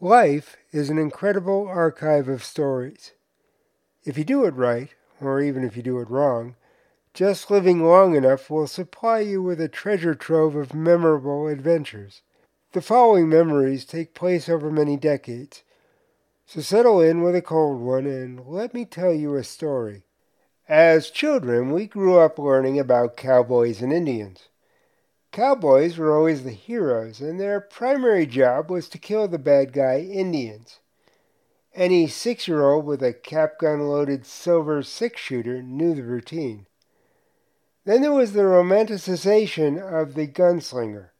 Life is an incredible archive of stories. If you do it right, or even if you do it wrong, just living long enough will supply you with a treasure trove of memorable adventures. The following memories take place over many decades, so settle in with a cold one and let me tell you a story. As children, we grew up learning about cowboys and Indians. Cowboys were always the heroes, and their primary job was to kill the bad guy Indians. Any six year old with a cap gun loaded silver six shooter knew the routine. Then there was the romanticization of the gunslinger.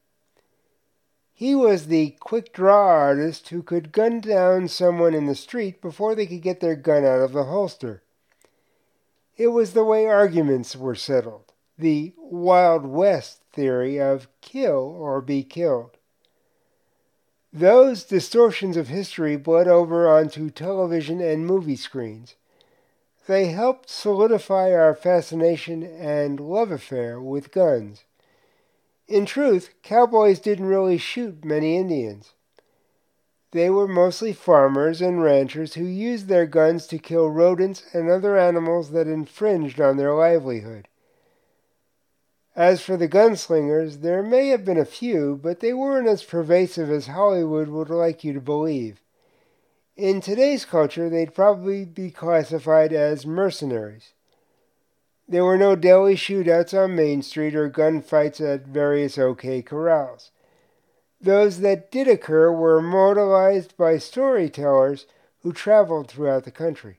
He was the quick draw artist who could gun down someone in the street before they could get their gun out of the holster. It was the way arguments were settled, the Wild West theory of kill or be killed. Those distortions of history bled over onto television and movie screens. They helped solidify our fascination and love affair with guns. In truth, cowboys didn't really shoot many Indians. They were mostly farmers and ranchers who used their guns to kill rodents and other animals that infringed on their livelihood. As for the gunslingers, there may have been a few, but they weren't as pervasive as Hollywood would like you to believe. In today's culture, they'd probably be classified as mercenaries. There were no daily shootouts on Main Street or gunfights at various OK corrals. Those that did occur were immortalized by storytellers who traveled throughout the country.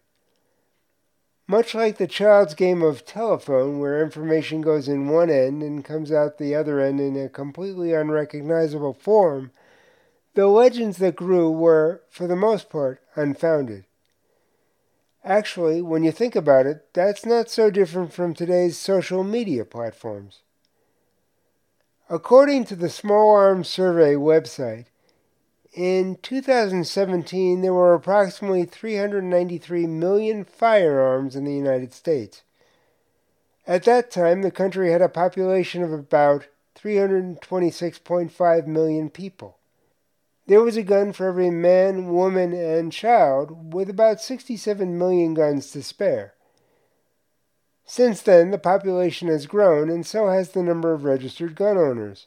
Much like the child's game of telephone, where information goes in one end and comes out the other end in a completely unrecognizable form, the legends that grew were, for the most part, unfounded. Actually, when you think about it, that's not so different from today's social media platforms. According to the Small Arms Survey website, in 2017, there were approximately 393 million firearms in the United States. At that time, the country had a population of about 326.5 million people. There was a gun for every man, woman, and child, with about 67 million guns to spare. Since then, the population has grown, and so has the number of registered gun owners.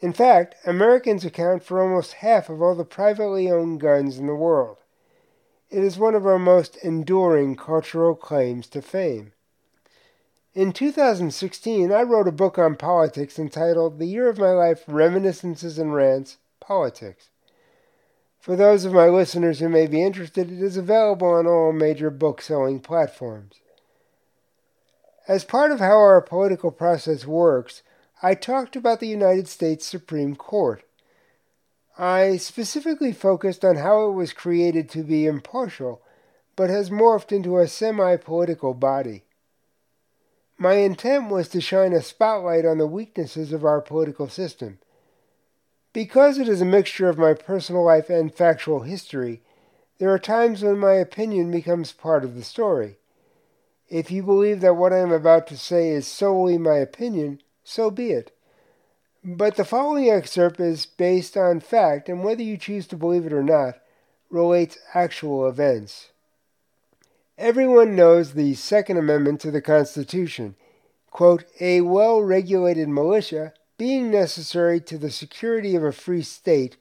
In fact, Americans account for almost half of all the privately owned guns in the world. It is one of our most enduring cultural claims to fame. In 2016, I wrote a book on politics entitled The Year of My Life Reminiscences and Rants Politics. For those of my listeners who may be interested, it is available on all major book selling platforms. As part of how our political process works, I talked about the United States Supreme Court. I specifically focused on how it was created to be impartial, but has morphed into a semi political body. My intent was to shine a spotlight on the weaknesses of our political system. Because it is a mixture of my personal life and factual history, there are times when my opinion becomes part of the story. If you believe that what I am about to say is solely my opinion, so be it. But the following excerpt is based on fact, and whether you choose to believe it or not, relates actual events. Everyone knows the Second Amendment to the Constitution. Quote, a well regulated militia being necessary to the security of a free state,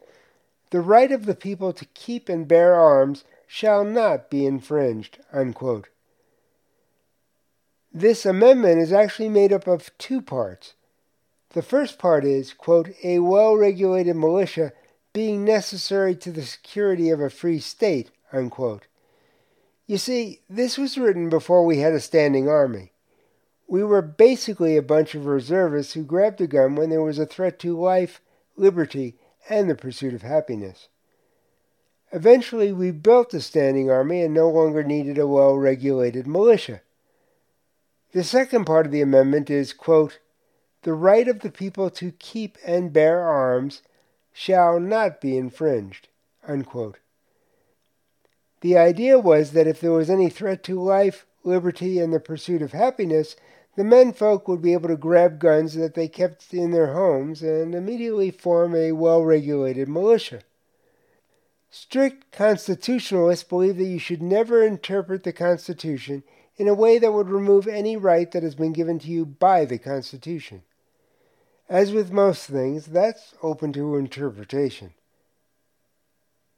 the right of the people to keep and bear arms shall not be infringed. Unquote. This amendment is actually made up of two parts. The first part is, quote, a well regulated militia being necessary to the security of a free state, unquote. You see, this was written before we had a standing army. We were basically a bunch of reservists who grabbed a gun when there was a threat to life, liberty, and the pursuit of happiness. Eventually, we built a standing army and no longer needed a well regulated militia. The second part of the amendment is, quote, the right of the people to keep and bear arms shall not be infringed. Unquote. The idea was that if there was any threat to life, liberty, and the pursuit of happiness, the menfolk would be able to grab guns that they kept in their homes and immediately form a well regulated militia. Strict constitutionalists believe that you should never interpret the Constitution in a way that would remove any right that has been given to you by the Constitution. As with most things, that's open to interpretation.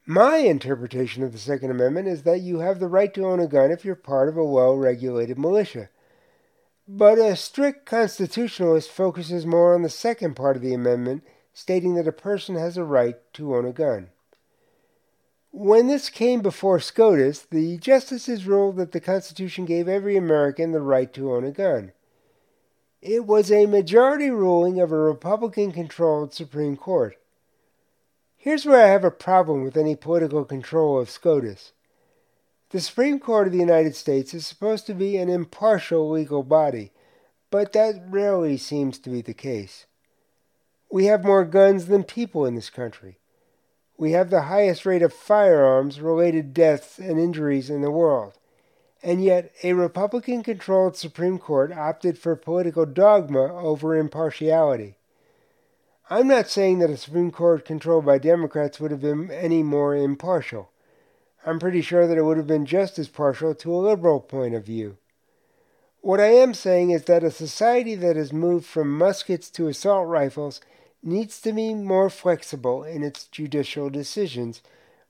My interpretation of the Second Amendment is that you have the right to own a gun if you're part of a well regulated militia. But a strict constitutionalist focuses more on the second part of the amendment, stating that a person has a right to own a gun. When this came before SCOTUS, the justices ruled that the Constitution gave every American the right to own a gun. It was a majority ruling of a Republican controlled Supreme Court. Here's where I have a problem with any political control of SCOTUS. The Supreme Court of the United States is supposed to be an impartial legal body, but that rarely seems to be the case. We have more guns than people in this country. We have the highest rate of firearms related deaths and injuries in the world. And yet, a Republican controlled Supreme Court opted for political dogma over impartiality. I'm not saying that a Supreme Court controlled by Democrats would have been any more impartial. I'm pretty sure that it would have been just as partial to a liberal point of view. What I am saying is that a society that has moved from muskets to assault rifles needs to be more flexible in its judicial decisions,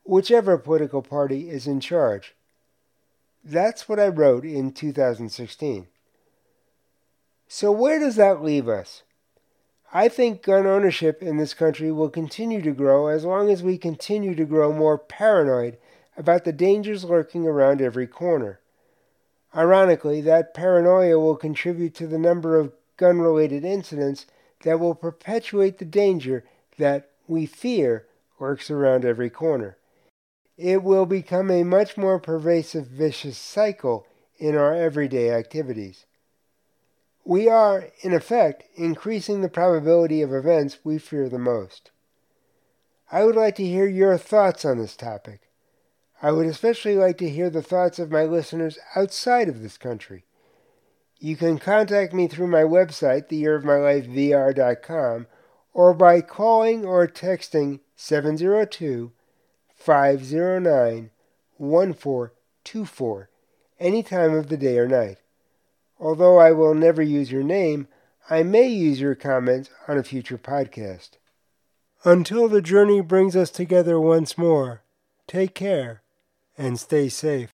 whichever political party is in charge. That's what I wrote in 2016. So, where does that leave us? I think gun ownership in this country will continue to grow as long as we continue to grow more paranoid about the dangers lurking around every corner. Ironically, that paranoia will contribute to the number of gun related incidents that will perpetuate the danger that we fear lurks around every corner. It will become a much more pervasive vicious cycle in our everyday activities. We are, in effect, increasing the probability of events we fear the most. I would like to hear your thoughts on this topic. I would especially like to hear the thoughts of my listeners outside of this country. You can contact me through my website, theyearofmylifevr.com, or by calling or texting 702 509 1424 any time of the day or night. Although I will never use your name, I may use your comments on a future podcast. Until the journey brings us together once more, take care and stay safe.